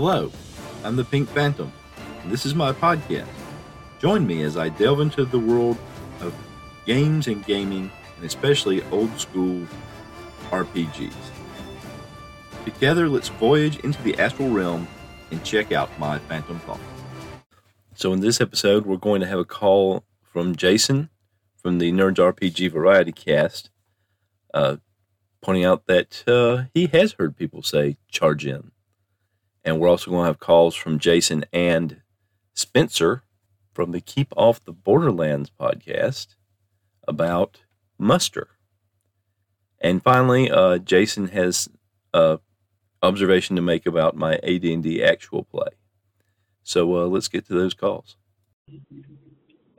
Hello, I'm the Pink Phantom, and this is my podcast. Join me as I delve into the world of games and gaming, and especially old school RPGs. Together, let's voyage into the astral realm and check out my Phantom Thought. So, in this episode, we're going to have a call from Jason from the Nerds RPG Variety Cast, uh, pointing out that uh, he has heard people say charge in. And we're also going to have calls from Jason and Spencer from the Keep Off the Borderlands podcast about muster. And finally, uh, Jason has a observation to make about my AD&D actual play. So uh, let's get to those calls.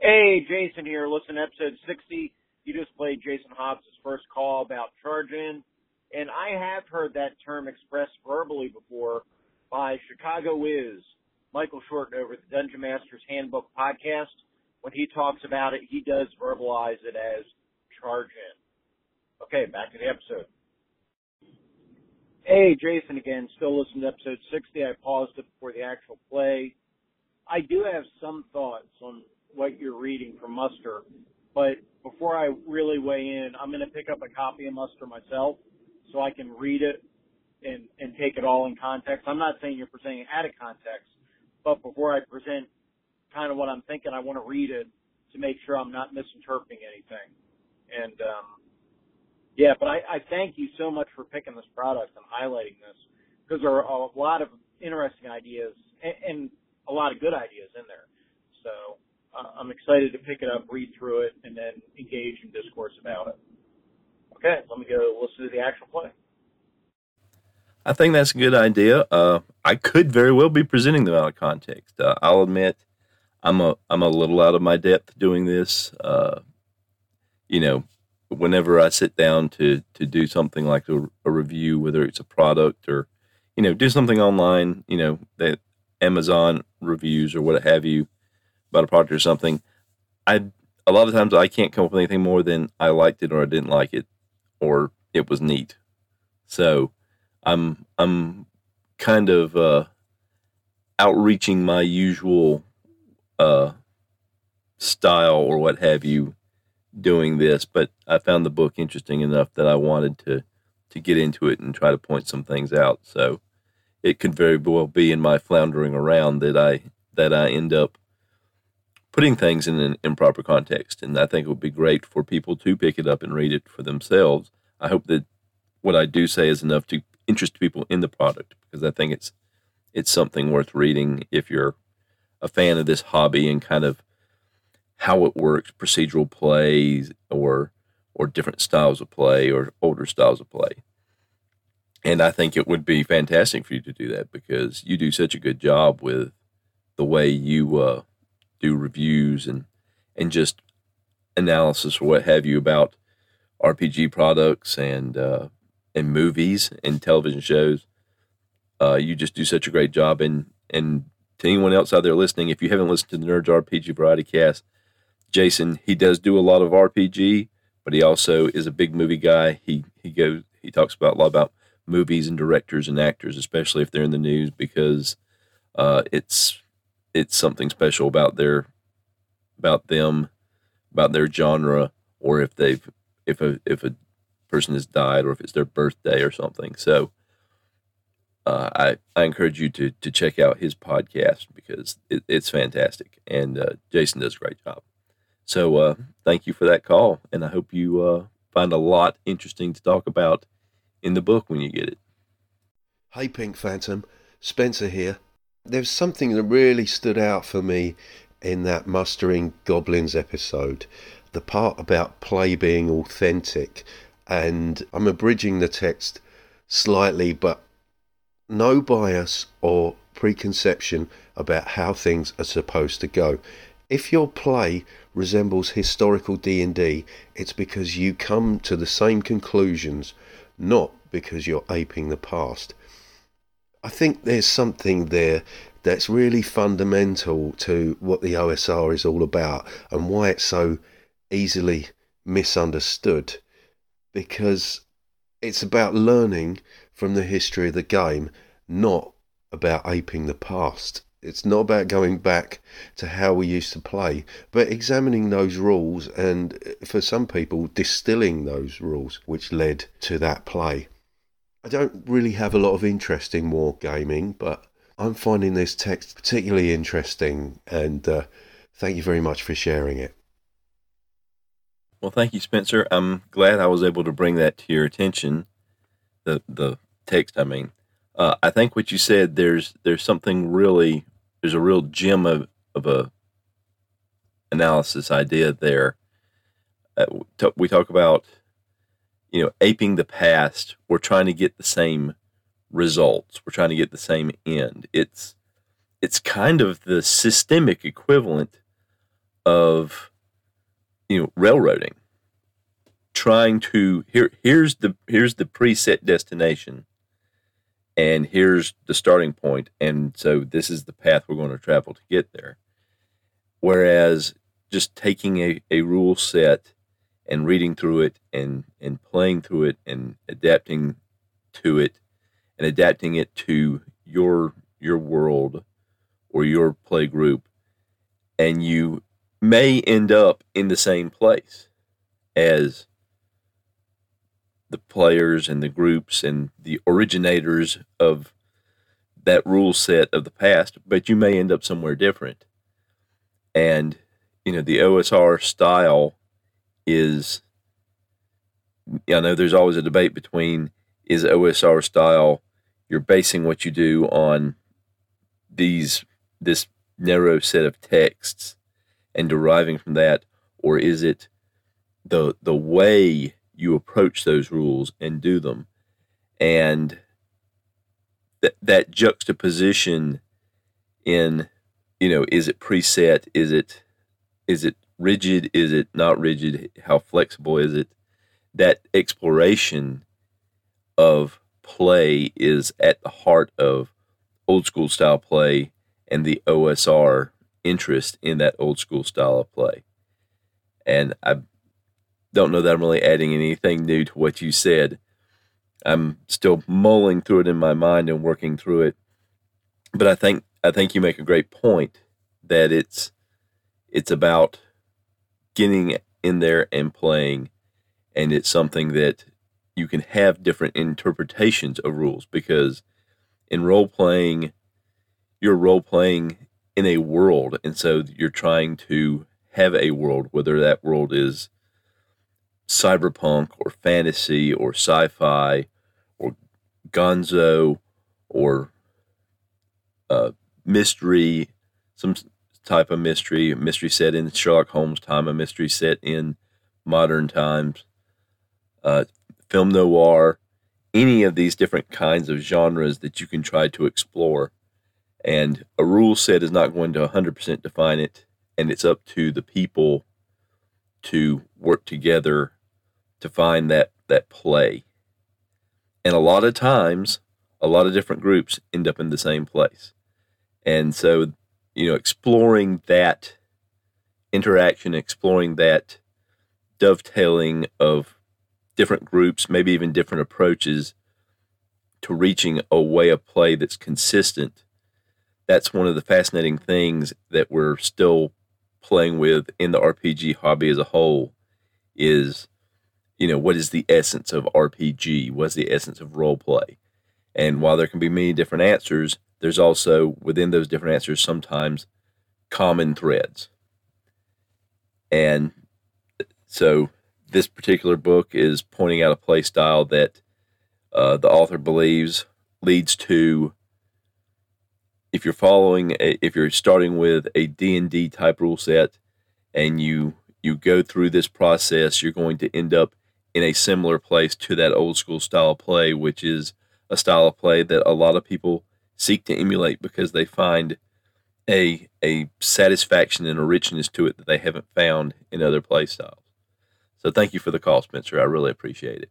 Hey, Jason here. Listen, episode 60. You just played Jason Hobbs' first call about charge in. And I have heard that term expressed verbally before by Chicago Wiz, Michael Shorten over the Dungeon Master's Handbook podcast. When he talks about it, he does verbalize it as charge in. Okay, back to the episode. Hey, Jason again. Still listening to episode 60. I paused it before the actual play. I do have some thoughts on what you're reading from Muster, but before I really weigh in, I'm going to pick up a copy of Muster myself so I can read it and, and take it all in context. I'm not saying you're presenting it out of context, but before I present kind of what I'm thinking, I want to read it to make sure I'm not misinterpreting anything. And, um, yeah, but I, I thank you so much for picking this product and highlighting this because there are a lot of interesting ideas and, and a lot of good ideas in there. So uh, I'm excited to pick it up, read through it, and then engage in discourse about it. Okay, let me go listen to the actual play. I think that's a good idea. Uh, I could very well be presenting them out of context. Uh, I'll admit, I'm a I'm a little out of my depth doing this. Uh, you know, whenever I sit down to to do something like a, a, review, whether it's a product or you know do something online, you know that Amazon reviews or what have you about a product or something, I a lot of times I can't come up with anything more than I liked it or I didn't like it or it was neat. So I'm I'm kind of uh, outreaching my usual uh, style or what have you doing this, but I found the book interesting enough that I wanted to to get into it and try to point some things out. So it could very well be in my floundering around that I that I end up putting things in an improper context. And I think it would be great for people to pick it up and read it for themselves. I hope that what I do say is enough to interest people in the product because I think it's it's something worth reading if you're a fan of this hobby and kind of how it works, procedural plays or or different styles of play or older styles of play. And I think it would be fantastic for you to do that because you do such a good job with the way you uh, do reviews and and just analysis or what have you about RPG products and uh, movies and television shows. Uh, you just do such a great job. And and to anyone else out there listening, if you haven't listened to the Nerds RPG Variety Cast, Jason he does do a lot of RPG, but he also is a big movie guy. He he goes he talks about a lot about movies and directors and actors, especially if they're in the news, because uh, it's it's something special about their about them, about their genre, or if they've if a if a person has died or if it's their birthday or something. So uh, I I encourage you to to check out his podcast because it, it's fantastic and uh, Jason does a great job. So uh, thank you for that call, and I hope you uh, find a lot interesting to talk about in the book when you get it. Hey, Pink Phantom, Spencer here. There's something that really stood out for me in that Mustering Goblins episode the part about play being authentic. And I'm abridging the text slightly, but no bias or preconception about how things are supposed to go. If your play resembles historical D&D, it's because you come to the same conclusions, not because you're aping the past. I think there's something there that's really fundamental to what the OSR is all about and why it's so easily misunderstood because it's about learning from the history of the game, not about aping the past. It's not about going back to how we used to play, but examining those rules and, for some people, distilling those rules which led to that play. I don't really have a lot of interest in wargaming, but I'm finding this text particularly interesting, and uh, thank you very much for sharing it. Well, thank you, Spencer. I'm glad I was able to bring that to your attention. The the text, I mean, uh, I think what you said there's there's something really there's a real gem of of a analysis idea there. Uh, we talk about you know aping the past. We're trying to get the same results. We're trying to get the same end. It's it's kind of the systemic equivalent of you know railroading trying to here here's the here's the preset destination and here's the starting point and so this is the path we're going to travel to get there. Whereas just taking a, a rule set and reading through it and and playing through it and adapting to it and adapting it to your your world or your play group and you may end up in the same place as the players and the groups and the originators of that rule set of the past, but you may end up somewhere different. And, you know, the OSR style is, I know there's always a debate between is OSR style, you're basing what you do on these, this narrow set of texts and deriving from that, or is it the the way you approach those rules and do them, and that that juxtaposition in you know is it preset? Is it is it rigid? Is it not rigid? How flexible is it? That exploration of play is at the heart of old school style play and the OSR interest in that old school style of play. And I don't know that I'm really adding anything new to what you said. I'm still mulling through it in my mind and working through it. But I think I think you make a great point that it's it's about getting in there and playing and it's something that you can have different interpretations of rules because in role playing you're role playing in a world. And so you're trying to have a world, whether that world is cyberpunk or fantasy or sci fi or gonzo or uh, mystery, some type of mystery, mystery set in Sherlock Holmes time, a mystery set in modern times, uh, film noir, any of these different kinds of genres that you can try to explore and a rule set is not going to 100% define it. And it's up to the people to work together to find that, that play. And a lot of times, a lot of different groups end up in the same place. And so, you know, exploring that interaction, exploring that dovetailing of different groups, maybe even different approaches to reaching a way of play that's consistent that's one of the fascinating things that we're still playing with in the RPG hobby as a whole is you know what is the essence of RPG what's the essence of role play and while there can be many different answers there's also within those different answers sometimes common threads. And so this particular book is pointing out a play style that uh, the author believes leads to if you're following a, if you're starting with a D&D type rule set and you you go through this process you're going to end up in a similar place to that old school style play which is a style of play that a lot of people seek to emulate because they find a a satisfaction and a richness to it that they haven't found in other play styles. So thank you for the call, Spencer. I really appreciate it.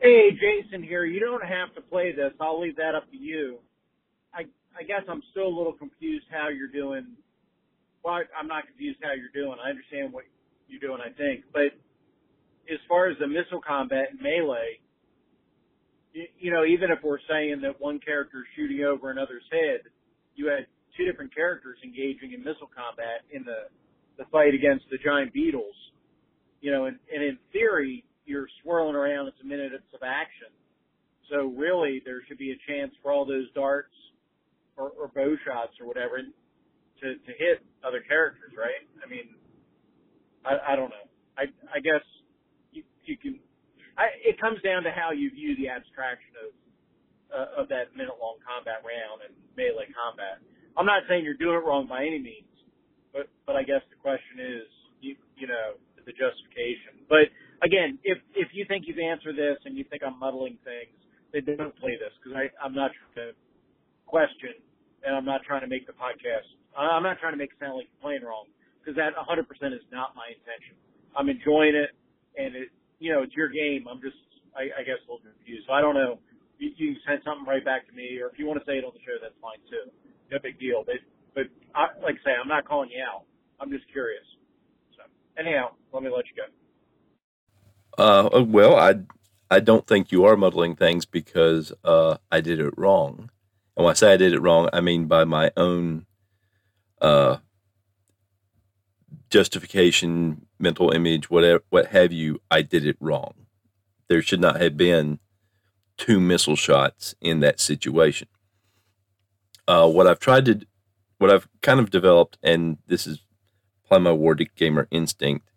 Hey, Jason here. You don't have to play this. I'll leave that up to you. I I guess I'm still a little confused how you're doing. Well, I'm not confused how you're doing. I understand what you're doing. I think, but as far as the missile combat and melee, you know, even if we're saying that one character is shooting over another's head, you had two different characters engaging in missile combat in the the fight against the giant beetles. You know, and, and in theory, you're swirling around. It's a minute of action. So really, there should be a chance for all those darts or, or bow shots or whatever to to hit other characters, right? I mean, I, I don't know. I I guess you you can. I, it comes down to how you view the abstraction of uh, of that minute long combat round and melee combat. I'm not saying you're doing it wrong by any means, but but I guess the question is, you you know, the justification. But again, if if you think you've answered this and you think I'm muddling things, then don't play this because I'm not trying to question and I'm not trying to make the podcast. I'm not trying to make it sound like you're playing wrong because that 100% is not my intention. I'm enjoying it, and it, you know, it's your game. I'm just, I, I guess, a little confused. So I don't know. You, you can send something right back to me, or if you want to say it on the show, that's fine too. No big deal. But, but I, like I say, I'm not calling you out. I'm just curious. So anyhow, let me let you go. Uh, well, I, I don't think you are muddling things because uh, I did it wrong. And when I say I did it wrong, I mean by my own uh, justification, mental image, whatever, what have you, I did it wrong. There should not have been two missile shots in that situation. Uh, what I've tried to, what I've kind of developed, and this is probably my War Gamer instinct,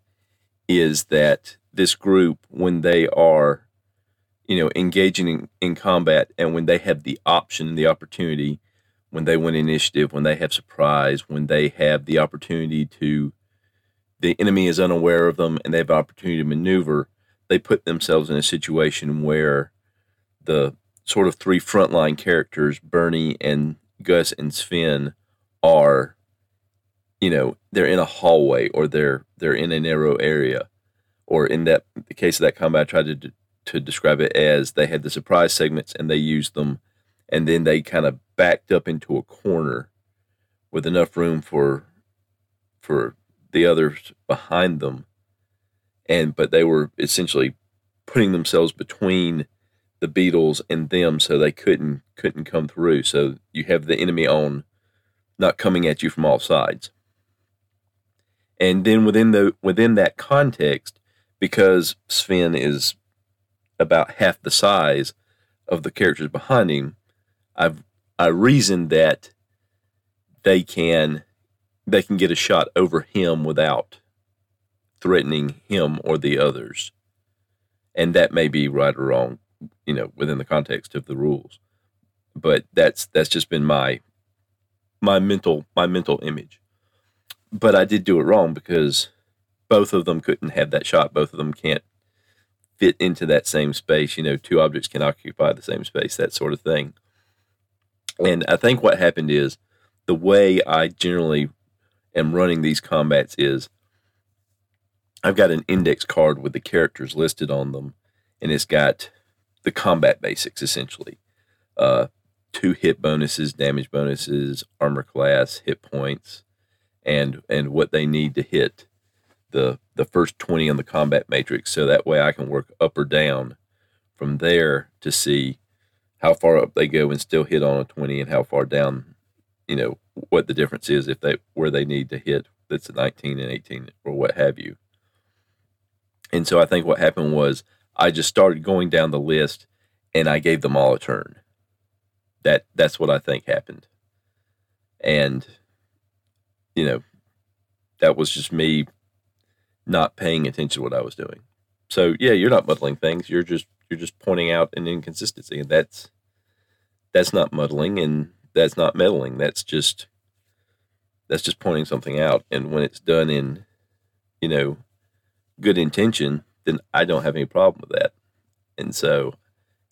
is that this group, when they are, you know, engaging in, in combat and when they have the option, the opportunity, when they win initiative, when they have surprise, when they have the opportunity to the enemy is unaware of them and they have opportunity to maneuver, they put themselves in a situation where the sort of three frontline characters, Bernie and Gus and Sven, are, you know, they're in a hallway or they're they're in a narrow area, or in that the case of that combat, I tried to to describe it as they had the surprise segments and they used them, and then they kind of backed up into a corner with enough room for for the others behind them. And but they were essentially putting themselves between the beetles and them so they couldn't couldn't come through. So you have the enemy on not coming at you from all sides. And then within the within that context because Sven is about half the size of the characters behind him I've I reasoned that they can they can get a shot over him without threatening him or the others. And that may be right or wrong, you know, within the context of the rules. But that's that's just been my my mental my mental image. But I did do it wrong because both of them couldn't have that shot. Both of them can't fit into that same space. You know, two objects can occupy the same space, that sort of thing. And I think what happened is the way I generally am running these combats is I've got an index card with the characters listed on them, and it's got the combat basics essentially. Uh, two hit bonuses, damage bonuses, armor class, hit points, and and what they need to hit the the first 20 on the combat matrix so that way I can work up or down from there to see how far up they go and still hit on a 20 and how far down you know what the difference is if they where they need to hit that's a 19 and 18 or what have you. And so i think what happened was i just started going down the list and i gave them all a turn. That that's what i think happened. And you know that was just me not paying attention to what i was doing so yeah you're not muddling things you're just you're just pointing out an inconsistency and that's that's not muddling and that's not meddling. That's just that's just pointing something out. And when it's done in, you know, good intention, then I don't have any problem with that. And so,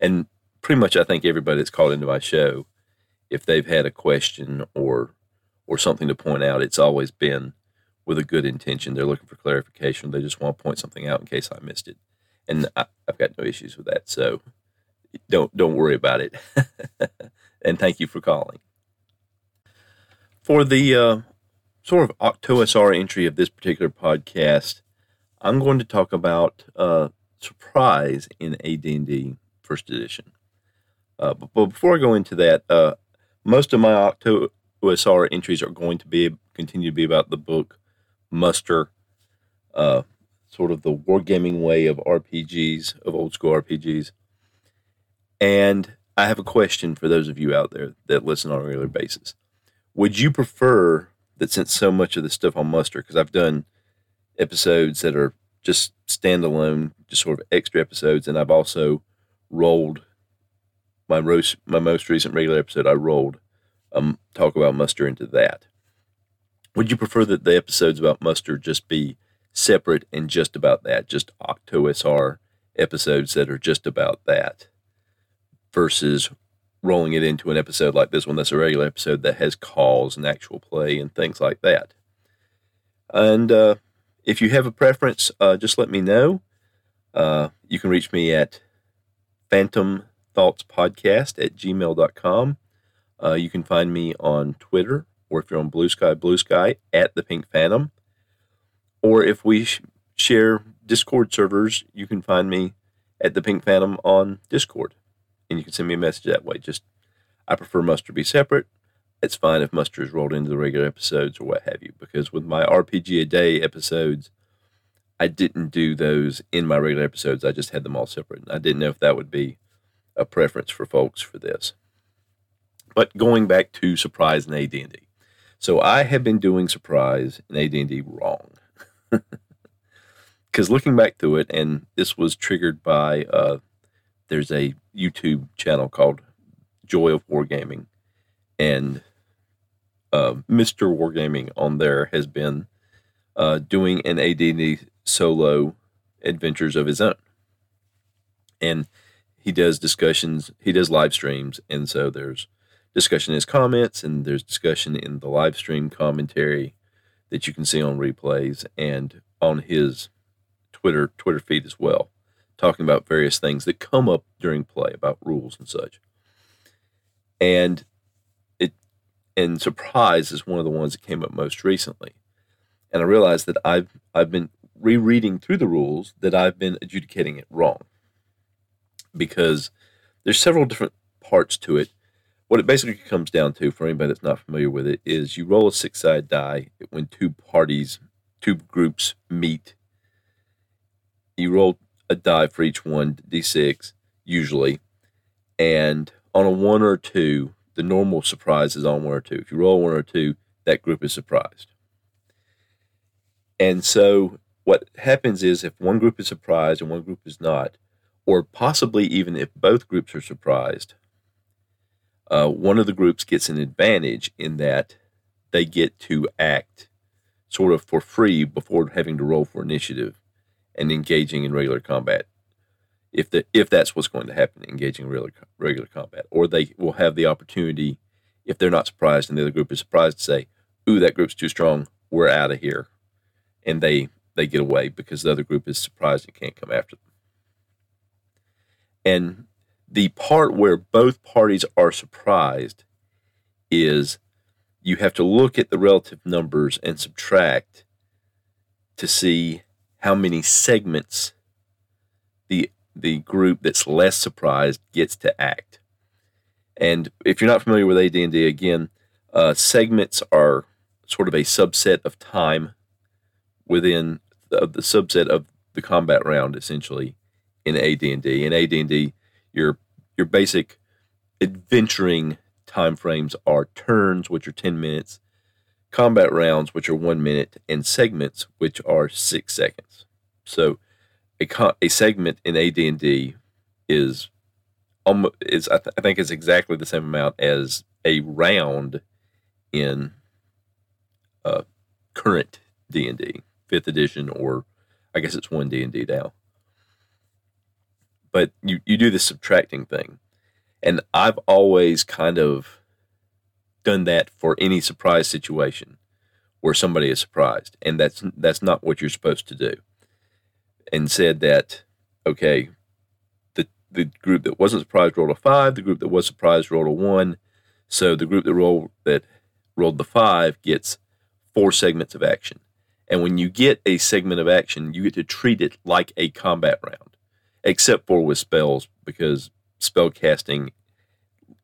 and pretty much, I think everybody that's called into my show, if they've had a question or or something to point out, it's always been with a good intention. They're looking for clarification. They just want to point something out in case I missed it, and I, have got no issues with that. So don't don't worry about it. and thank you for calling. For the uh, sort of OctOSR entry of this particular podcast, I'm going to talk about uh, surprise in AD&D First Edition. Uh, but, but, before I go into that, uh, most of my Octo OSR entries are going to be continue to be about the book Muster, uh, sort of the wargaming way of RPGs, of old school RPGs. And I have a question for those of you out there that listen on a regular basis. Would you prefer that since so much of the stuff on Muster, because I've done episodes that are just standalone, just sort of extra episodes, and I've also rolled my most my most recent regular episode. I rolled um talk about Muster into that. Would you prefer that the episodes about Muster just be separate and just about that, just OctOSR episodes that are just about that, versus rolling it into an episode like this one that's a regular episode that has calls and actual play and things like that. And uh, if you have a preference, uh, just let me know. Uh, you can reach me at Phantom Thoughts Podcast at gmail.com. Uh, you can find me on Twitter, or if you're on Bluesky, Blue Sky at the Pink Phantom. Or if we sh- share Discord servers, you can find me at the Pink Phantom on Discord. And you can send me a message that way. Just, I prefer Muster be separate it's fine if Muster is rolled into the regular episodes or what have you. Because with my RPG a day episodes, I didn't do those in my regular episodes. I just had them all separate. I didn't know if that would be a preference for folks for this. But going back to surprise and AD&D. So I have been doing surprise and AD&D wrong. Because looking back to it, and this was triggered by, uh, there's a YouTube channel called Joy of Wargaming. And uh, Mr. Wargaming on there has been uh, doing an AD&D solo adventures of his own, and he does discussions. He does live streams, and so there's discussion his comments, and there's discussion in the live stream commentary that you can see on replays and on his Twitter Twitter feed as well, talking about various things that come up during play about rules and such. And it and surprise is one of the ones that came up most recently. And I realized that I've I've been rereading through the rules that I've been adjudicating it wrong. Because there's several different parts to it. What it basically comes down to, for anybody that's not familiar with it, is you roll a six sided die when two parties, two groups meet. You roll a die for each one, d6, usually. And on a one or two, the normal surprise is on one or two. If you roll one or two, that group is surprised. And so what happens is if one group is surprised and one group is not, or possibly even if both groups are surprised, uh, one of the groups gets an advantage in that they get to act sort of for free before having to roll for initiative and engaging in regular combat if the if that's what's going to happen, engaging regular regular combat, or they will have the opportunity if they're not surprised and the other group is surprised to say, "Ooh, that group's too strong. We're out of here," and they they get away because the other group is surprised and can't come after them. And the part where both parties are surprised is you have to look at the relative numbers and subtract to see how many segments the the group that's less surprised gets to act. And if you're not familiar with AD&D, again, uh, segments are sort of a subset of time within the, the subset of the combat round, essentially, in AD&D. In AD&D, your your basic adventuring time frames are turns, which are 10 minutes, combat rounds, which are one minute, and segments, which are six seconds. So a, a segment in AD&D is almost is I, th- I think is exactly the same amount as a round in uh, current D&D, 5th edition or I guess it's 1 D&D now. But you you do the subtracting thing. And I've always kind of done that for any surprise situation where somebody is surprised and that's that's not what you're supposed to do and said that okay, the the group that wasn't surprised rolled a five, the group that was surprised rolled a one, so the group that rolled that rolled the five gets four segments of action. And when you get a segment of action, you get to treat it like a combat round, except for with spells, because spell casting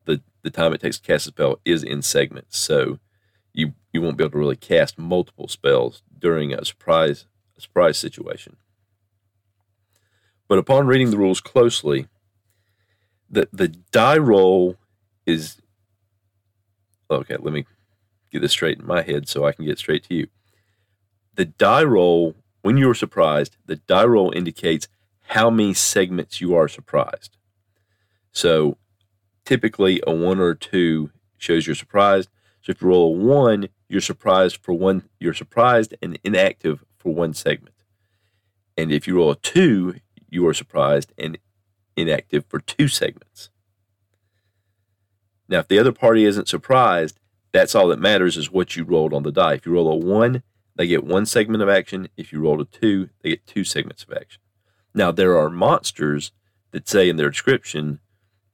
the the time it takes to cast a spell is in segments. So you you won't be able to really cast multiple spells during a surprise a surprise situation. But upon reading the rules closely, the the die roll is okay. Let me get this straight in my head so I can get straight to you. The die roll, when you are surprised, the die roll indicates how many segments you are surprised. So typically a one or a two shows you're surprised. So if you roll a one, you're surprised for one, you're surprised and inactive for one segment. And if you roll a two, you are surprised and inactive for two segments. Now, if the other party isn't surprised, that's all that matters is what you rolled on the die. If you roll a one, they get one segment of action. If you roll a two, they get two segments of action. Now, there are monsters that say in their description,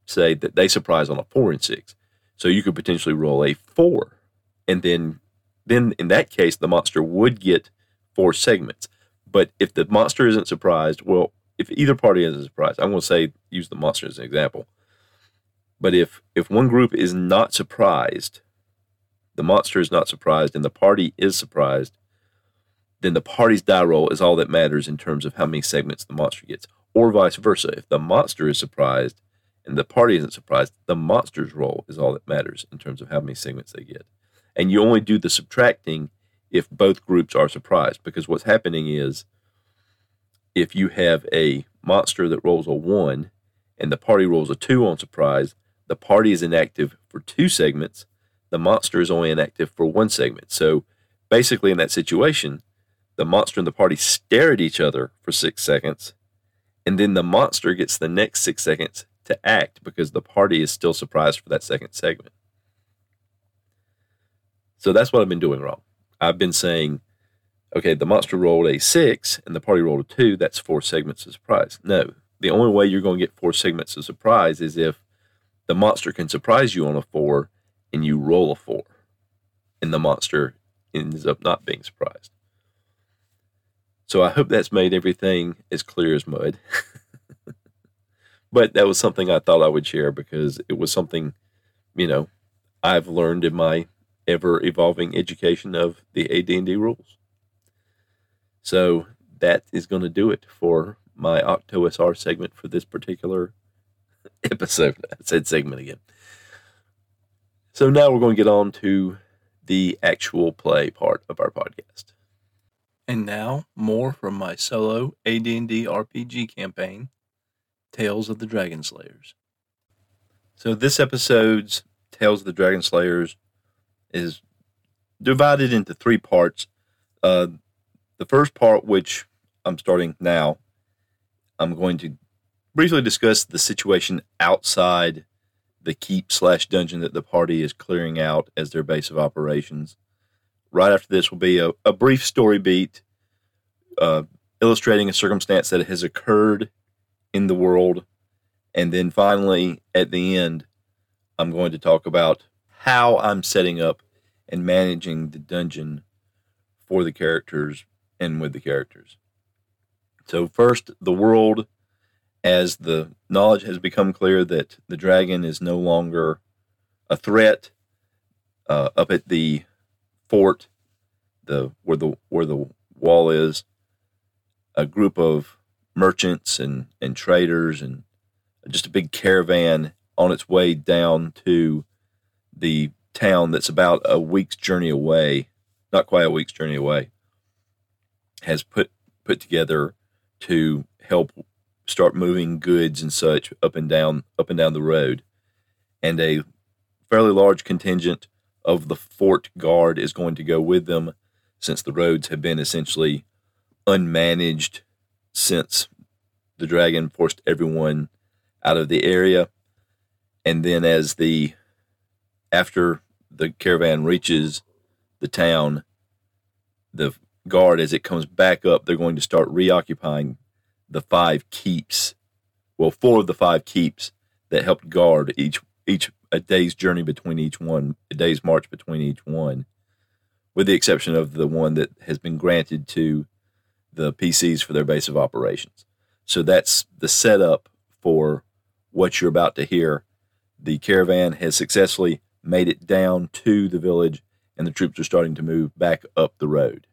say that they surprise on a four and six. So you could potentially roll a four. And then, then in that case, the monster would get four segments. But if the monster isn't surprised, well, if either party isn't surprised, I'm going to say use the monster as an example. But if if one group is not surprised, the monster is not surprised, and the party is surprised, then the party's die roll is all that matters in terms of how many segments the monster gets, or vice versa. If the monster is surprised and the party isn't surprised, the monster's roll is all that matters in terms of how many segments they get. And you only do the subtracting if both groups are surprised, because what's happening is if you have a monster that rolls a one and the party rolls a two on surprise, the party is inactive for two segments. The monster is only inactive for one segment. So basically, in that situation, the monster and the party stare at each other for six seconds, and then the monster gets the next six seconds to act because the party is still surprised for that second segment. So that's what I've been doing wrong. I've been saying okay, the monster rolled a six and the party rolled a two, that's four segments of surprise. No, the only way you're going to get four segments of surprise is if the monster can surprise you on a four and you roll a four and the monster ends up not being surprised. So I hope that's made everything as clear as mud. but that was something I thought I would share because it was something, you know, I've learned in my ever evolving education of the AD&D rules. So that is going to do it for my OctOSR segment for this particular episode. I said segment again. So now we're going to get on to the actual play part of our podcast. And now more from my solo AD&D RPG campaign, Tales of the Dragon Slayers. So this episode's Tales of the Dragon Slayers is divided into three parts. Uh, the first part, which I'm starting now, I'm going to briefly discuss the situation outside the keep slash dungeon that the party is clearing out as their base of operations. Right after this will be a, a brief story beat uh, illustrating a circumstance that has occurred in the world. And then finally, at the end, I'm going to talk about how I'm setting up and managing the dungeon for the characters and with the characters. So, first, the world, as the knowledge has become clear that the dragon is no longer a threat, uh, up at the fort, the where the where the wall is, a group of merchants and and traders and just a big caravan on its way down to the town that's about a week's journey away, not quite a week's journey away has put put together to help start moving goods and such up and down up and down the road, and a fairly large contingent of the fort guard is going to go with them, since the roads have been essentially unmanaged since the dragon forced everyone out of the area, and then as the after the caravan reaches the town, the guard as it comes back up, they're going to start reoccupying the five keeps. Well, four of the five keeps that helped guard each each a day's journey between each one, a day's march between each one, with the exception of the one that has been granted to the PCs for their base of operations. So that's the setup for what you're about to hear. the caravan has successfully made it down to the village, and the troops are starting to move back up the road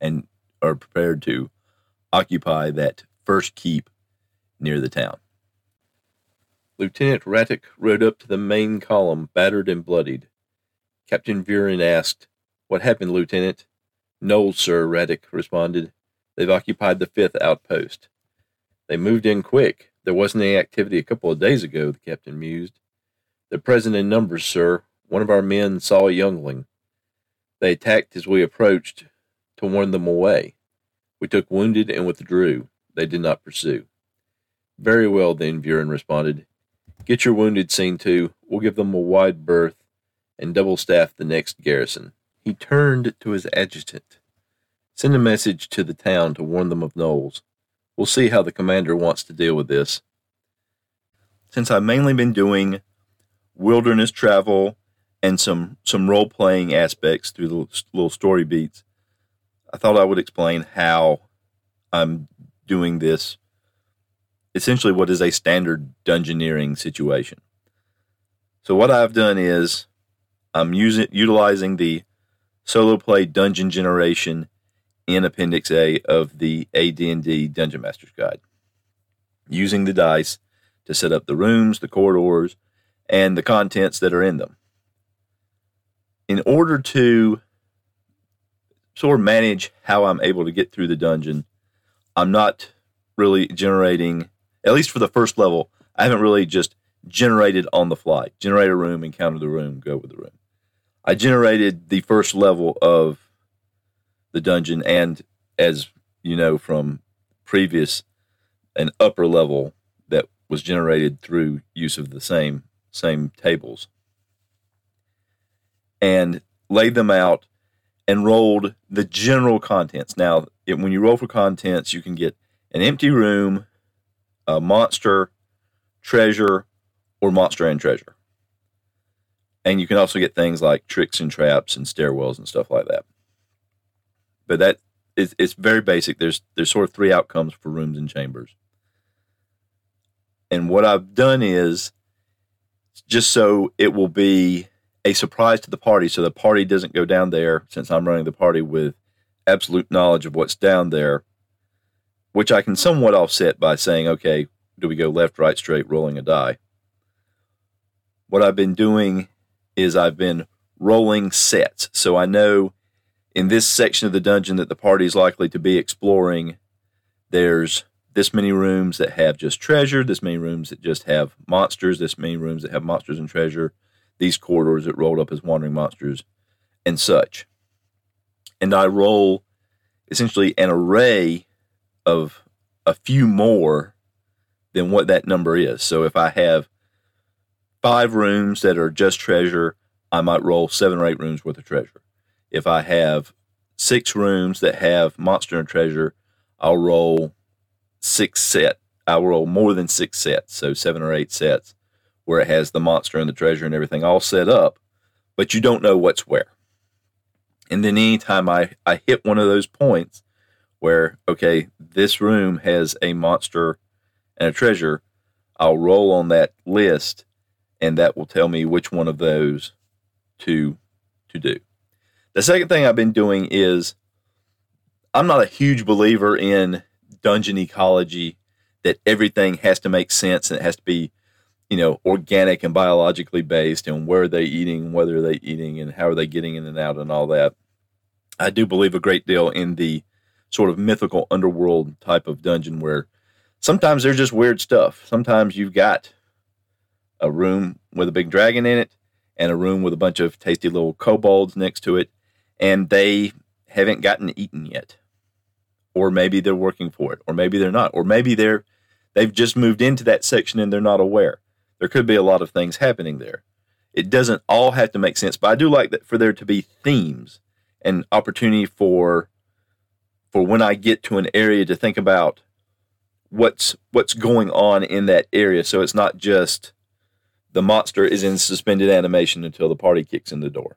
and are prepared to occupy that first keep near the town. Lieutenant Ratick rode up to the main column, battered and bloodied. Captain Vuren asked, What happened, Lieutenant? Gnolls, sir, Ratick responded. They've occupied the fifth outpost. They moved in quick. There wasn't any activity a couple of days ago, the captain mused. They're present in numbers, sir. One of our men saw a youngling. They attacked as we approached to warn them away. We took wounded and withdrew. They did not pursue. Very well, then, Vuren responded. Get your wounded seen to. We'll give them a wide berth and double staff the next garrison. He turned to his adjutant. Send a message to the town to warn them of gnolls. We'll see how the commander wants to deal with this. Since I've mainly been doing wilderness travel and some some role playing aspects through the little story beats, I thought I would explain how I'm doing this essentially what is a standard dungeoneering situation. So what I've done is I'm using utilizing the solo play dungeon generation in Appendix A of the AD&D Dungeon Master's Guide. Using the dice to set up the rooms, the corridors, and the contents that are in them. In order to sort of manage how I'm able to get through the dungeon, I'm not really generating at least for the first level, I haven't really just generated on the fly. Generate a room, encounter the room, go with the room. I generated the first level of the dungeon, and as you know from previous, an upper level that was generated through use of the same same tables, and laid them out and rolled the general contents. Now, it, when you roll for contents, you can get an empty room a monster, treasure, or monster and treasure. And you can also get things like tricks and traps and stairwells and stuff like that. But that is it's very basic. There's there's sort of three outcomes for rooms and chambers. And what I've done is just so it will be a surprise to the party so the party doesn't go down there since I'm running the party with absolute knowledge of what's down there which I can somewhat offset by saying, okay, do we go left, right, straight, rolling a die? What I've been doing is I've been rolling sets. So I know in this section of the dungeon that the party is likely to be exploring, there's this many rooms that have just treasure, this many rooms that just have monsters, this many rooms that have monsters and treasure, these corridors that rolled up as wandering monsters, and such. And I roll essentially an array of a few more than what that number is. So if I have five rooms that are just treasure, I might roll seven or eight rooms worth of treasure. If I have six rooms that have monster and treasure, I'll roll six set. I'll roll more than six sets, so seven or eight sets, where it has the monster and the treasure and everything all set up, but you don't know what's where. And then anytime I, I hit one of those points, where, okay, this room has a monster and a treasure. I'll roll on that list and that will tell me which one of those to to do. The second thing I've been doing is I'm not a huge believer in dungeon ecology that everything has to make sense and it has to be, you know, organic and biologically based and where are they eating, whether are they eating and how are they getting in and out and all that. I do believe a great deal in the sort of mythical underworld type of dungeon where sometimes there's just weird stuff. Sometimes you've got a room with a big dragon in it and a room with a bunch of tasty little kobolds next to it, and they haven't gotten eaten yet. Or maybe they're working for it, or maybe they're not, or maybe they're they've just moved into that section and they're not aware. There could be a lot of things happening there. It doesn't all have to make sense, but I do like that for there to be themes and opportunity for for when I get to an area to think about what's what's going on in that area. So it's not just the monster is in suspended animation until the party kicks in the door.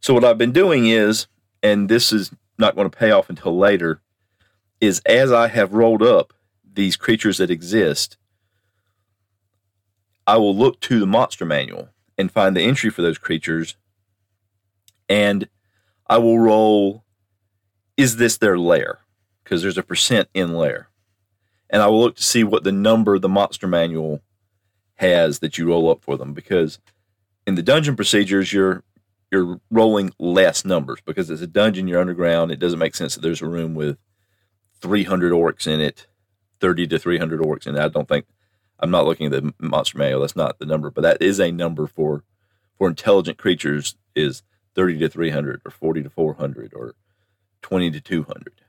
So what I've been doing is, and this is not going to pay off until later, is as I have rolled up these creatures that exist, I will look to the monster manual and find the entry for those creatures, and I will roll. Is this their lair? Because there's a percent in lair, and I will look to see what the number the monster manual has that you roll up for them. Because in the dungeon procedures, you're you're rolling less numbers because it's a dungeon. You're underground. It doesn't make sense that there's a room with 300 orcs in it, 30 to 300 orcs in it. I don't think I'm not looking at the monster manual. That's not the number, but that is a number for for intelligent creatures is 30 to 300 or 40 to 400 or 20 to 200.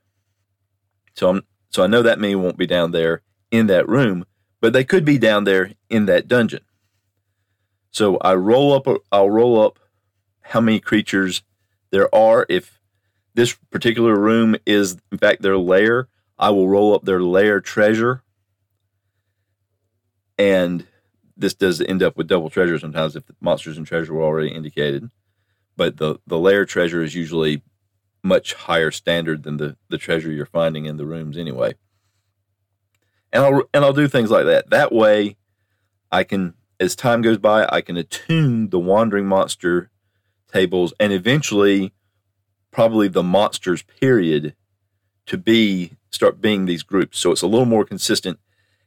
So I'm so I know that many won't be down there in that room, but they could be down there in that dungeon. So I roll up I'll roll up how many creatures there are. If this particular room is, in fact, their lair, I will roll up their lair treasure. And this does end up with double treasure sometimes if the monsters and treasure were already indicated. But the, the lair treasure is usually much higher standard than the, the treasure you're finding in the rooms anyway. And I'll and I'll do things like that. That way I can as time goes by, I can attune the wandering monster tables and eventually probably the monsters period to be start being these groups so it's a little more consistent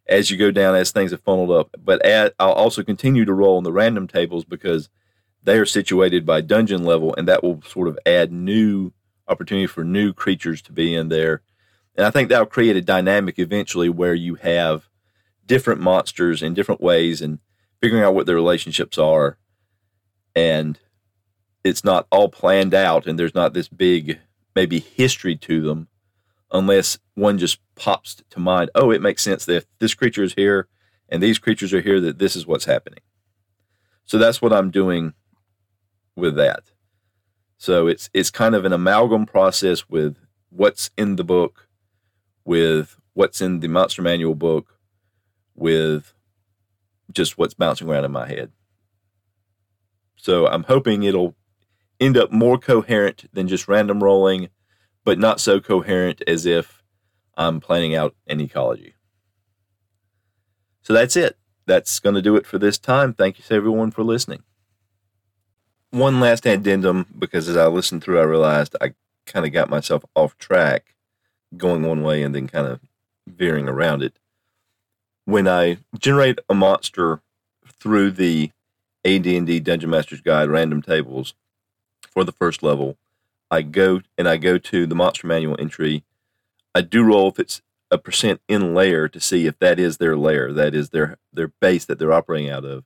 as you go down as things have funneled up but add, i'll also continue to roll on the random tables because they are situated by dungeon level and that will sort of add new opportunity for new creatures to be in there. And i think that'll create a dynamic eventually where you have different monsters in different ways and figuring out what their relationships are. And it's not all planned out and there's not this big maybe history to them unless one just pops to mind oh it makes sense that this creature is here and these creatures are here that this is what's happening. So that's what i'm doing with that so it's it's kind of an amalgam process with what's in the book with what's in the monster manual book with just what's bouncing around in my head so i'm hoping it'll end up more coherent than just random rolling, but not so coherent as if I'm planning out an ecology. So that's it. That's going to do it for this time. Thank you to everyone for listening. One last addendum because as I listened through, I realized I kind of got myself off track going one way and then kind of veering around it. When I generate a monster through the AD&D Dungeon Master's Guide random tables, for the first level. I go and I go to the monster manual entry. I do roll if it's a percent in lair to see if that is their lair, that is their their base that they're operating out of.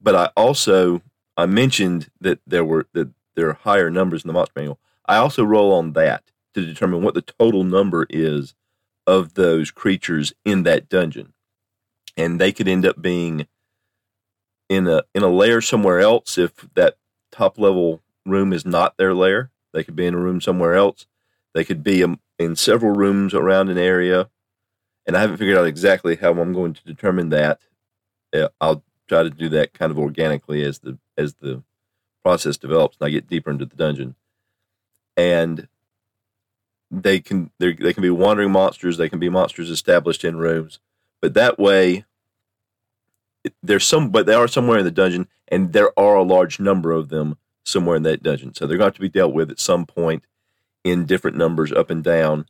But I also I mentioned that there were that there are higher numbers in the monster manual. I also roll on that to determine what the total number is of those creatures in that dungeon. And they could end up being in a in a lair somewhere else if that top level room is not their lair. They could be in a room somewhere else. They could be in several rooms around an area. And I haven't figured out exactly how I'm going to determine that. Uh, I'll try to do that kind of organically as the as the process develops and I get deeper into the dungeon. And they can they can be wandering monsters. They can be monsters established in rooms, but that way, there's some, but they are somewhere in the dungeon, and there are a large number of them somewhere in that dungeon. So they're going to have to be dealt with at some point in different numbers up and down.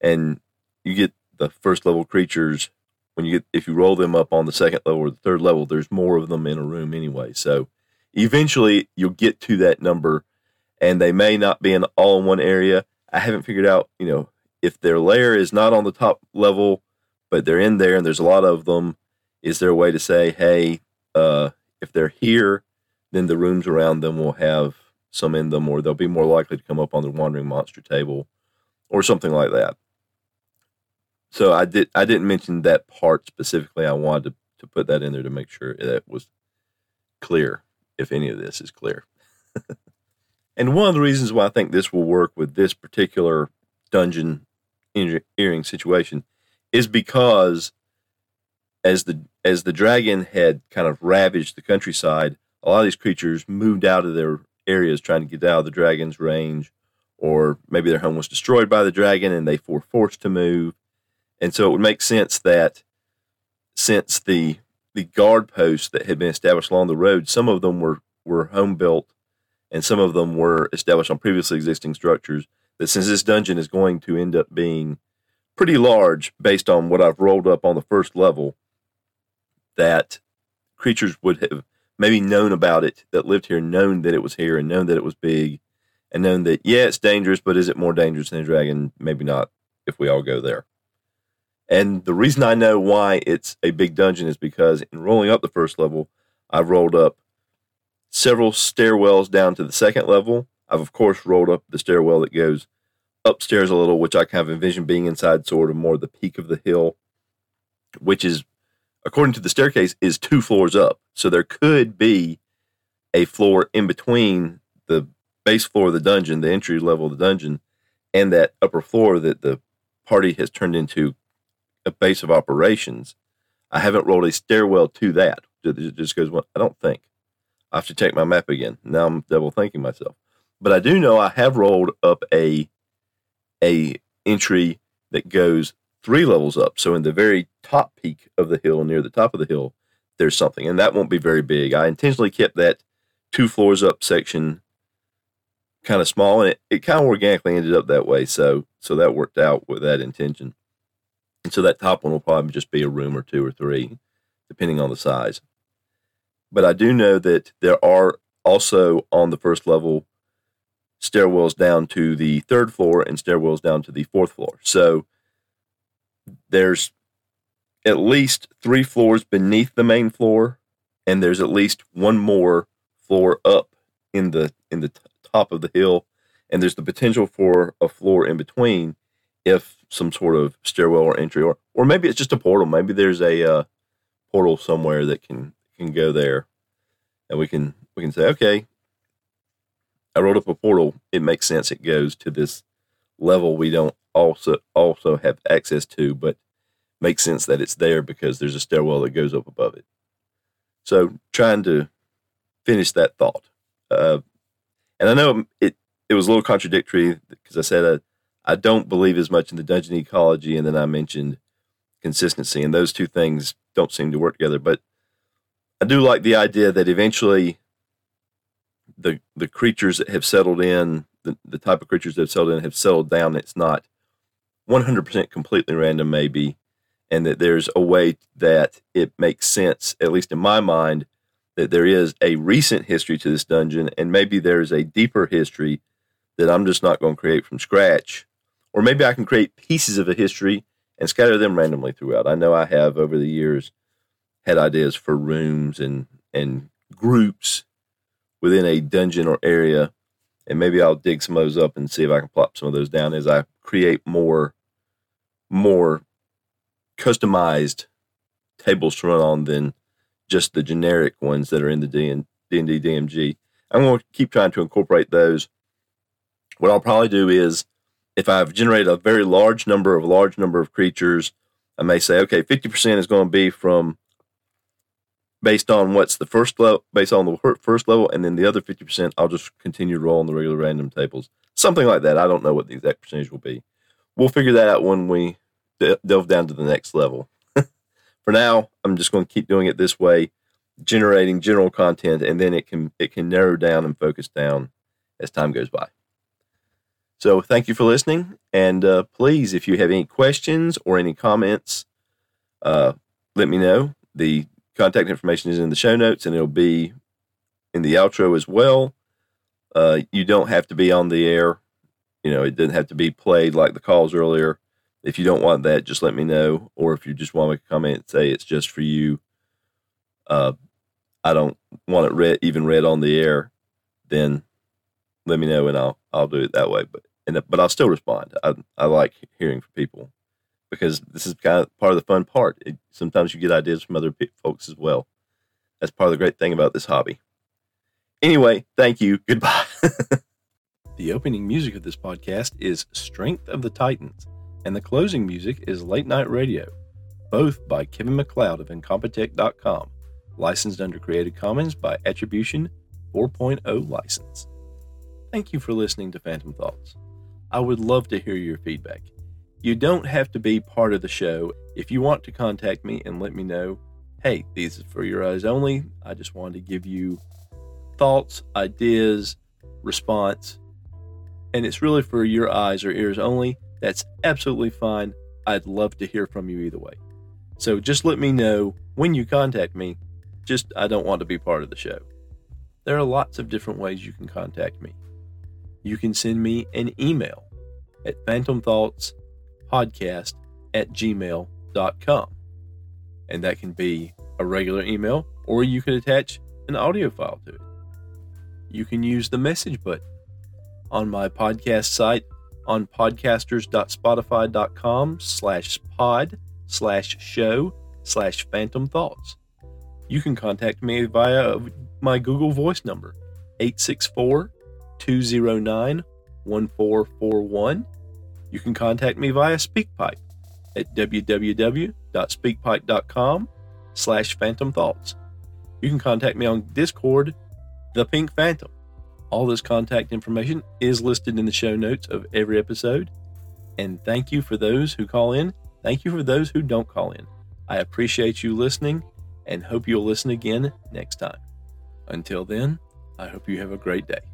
And you get the first level creatures when you get if you roll them up on the second level or the third level, there's more of them in a room anyway. So eventually you'll get to that number and they may not be in all in one area. I haven't figured out, you know, if their lair is not on the top level, but they're in there and there's a lot of them, is there a way to say, hey, uh, if they're here then the rooms around them will have some in them, or they'll be more likely to come up on the wandering monster table, or something like that. So I did I didn't mention that part specifically. I wanted to, to put that in there to make sure that was clear, if any of this is clear. and one of the reasons why I think this will work with this particular dungeon earring situation is because as the as the dragon had kind of ravaged the countryside, a lot of these creatures moved out of their areas trying to get out of the dragon's range, or maybe their home was destroyed by the dragon and they were forced to move. And so it would make sense that since the the guard posts that had been established along the road, some of them were were home built, and some of them were established on previously existing structures. That since this dungeon is going to end up being pretty large, based on what I've rolled up on the first level, that creatures would have maybe known about it that lived here, known that it was here, and known that it was big, and known that yeah, it's dangerous, but is it more dangerous than a dragon? Maybe not. If we all go there. And the reason I know why it's a big dungeon is because in rolling up the first level, I've rolled up several stairwells down to the second level. I've, of course, rolled up the stairwell that goes upstairs a little, which I kind of envision being inside sort of more the peak of the hill, which is, according to the staircase, is two floors up. So there could be a floor in between the base floor of the dungeon, the entry level of the dungeon, and that upper floor that the party has turned into a base of operations. I haven't rolled a stairwell to that. It just goes, well, I don't think. I have to check my map again. Now I'm double thinking myself. But I do know I have rolled up a a entry that goes three levels up. So in the very top peak of the hill, near the top of the hill, there's something, and that won't be very big. I intentionally kept that two floors up section kind of small, and it, it kind of organically ended up that way. So so that worked out with that intention. And so that top one will probably just be a room or two or three, depending on the size. But I do know that there are also on the first level stairwells down to the third floor and stairwells down to the fourth floor. So there's at least three floors beneath the main floor, and there's at least one more floor up in the in the t- top of the hill, and there's the potential for a floor in between if some sort of stairwell or entry, or or maybe it's just a portal. Maybe there's a uh, portal somewhere that can can go there, and we can we can say, okay, I wrote up a portal. It makes sense. It goes to this level we don't also also have access to, but makes sense that it's there because there's a stairwell that goes up above it. So trying to finish that thought, uh, and I know it it was a little contradictory because I said. Uh, I don't believe as much in the dungeon ecology, and then I mentioned consistency, and those two things don't seem to work together. But I do like the idea that eventually the the creatures that have settled in, the, the type of creatures that have settled in, have settled down. It's not 100% completely random, maybe, and that there's a way that it makes sense, at least in my mind, that there is a recent history to this dungeon, and maybe there's a deeper history that I'm just not going to create from scratch or maybe I can create pieces of a history and scatter them randomly throughout. I know I have over the years had ideas for rooms and and groups within a dungeon or area, and maybe I'll dig some of those up and see if I can plop some of those down as I create more more customized tables to run on than just the generic ones that are in the D&D DMG. I'm going to keep trying to incorporate those. What I'll probably do is if I've generated a very large number of large number of creatures, I may say, okay, 50% is going to be from based on what's the first level, based on the first level, and then the other 50%, I'll just continue to roll on the regular random tables. Something like that. I don't know what the exact percentage will be. We'll figure that out when we delve down to the next level. For now, I'm just going to keep doing it this way, generating general content, and then it can it can narrow down and focus down as time goes by. So thank you for listening. And uh, please, if you have any questions or any comments, uh, let me know. The contact information is in the show notes and it'll be in the outro as well. Uh, you don't have to be on the air. You know, it doesn't have to be played like the calls earlier. If you don't want that, just let me know. Or if you just want to comment and say it's just for you, uh, I don't want it read, even read on the air, then let me know and I'll I'll do it that way. But and but I'll still respond. I I like hearing from people because this is kind of part of the fun part. It, sometimes you get ideas from other folks as well. That's part of the great thing about this hobby. Anyway, thank you. Goodbye. the opening music of this podcast is Strength of the Titans, and the closing music is Late Night Radio, both by Kevin MacLeod of Incompetech.com, licensed under Creative Commons by Attribution 4.0 license. Thank you for listening to Phantom Thoughts. I would love to hear your feedback. You don't have to be part of the show. If you want to contact me and let me know hey, these are for your eyes only. I just wanted to give you thoughts, ideas, response, and it's really for your eyes or ears only. That's absolutely fine. I'd love to hear from you either way. So just let me know when you contact me. Just, I don't want to be part of the show. There are lots of different ways you can contact me. You can send me an email at phantomthoughtspodcast at gmail.com. And that can be a regular email, or you can attach an audio file to it. You can use the message button on my podcast site on podcasters.spotify.com slash pod slash show slash phantom thoughts. You can contact me via my Google Voice number, 864 209 1441. You can contact me via SpeakPipe at www.speakpipe.com slash phantom thoughts. You can contact me on Discord, The Pink Phantom. All this contact information is listed in the show notes of every episode. And thank you for those who call in. Thank you for those who don't call in. I appreciate you listening and hope you'll listen again next time. Until then, I hope you have a great day.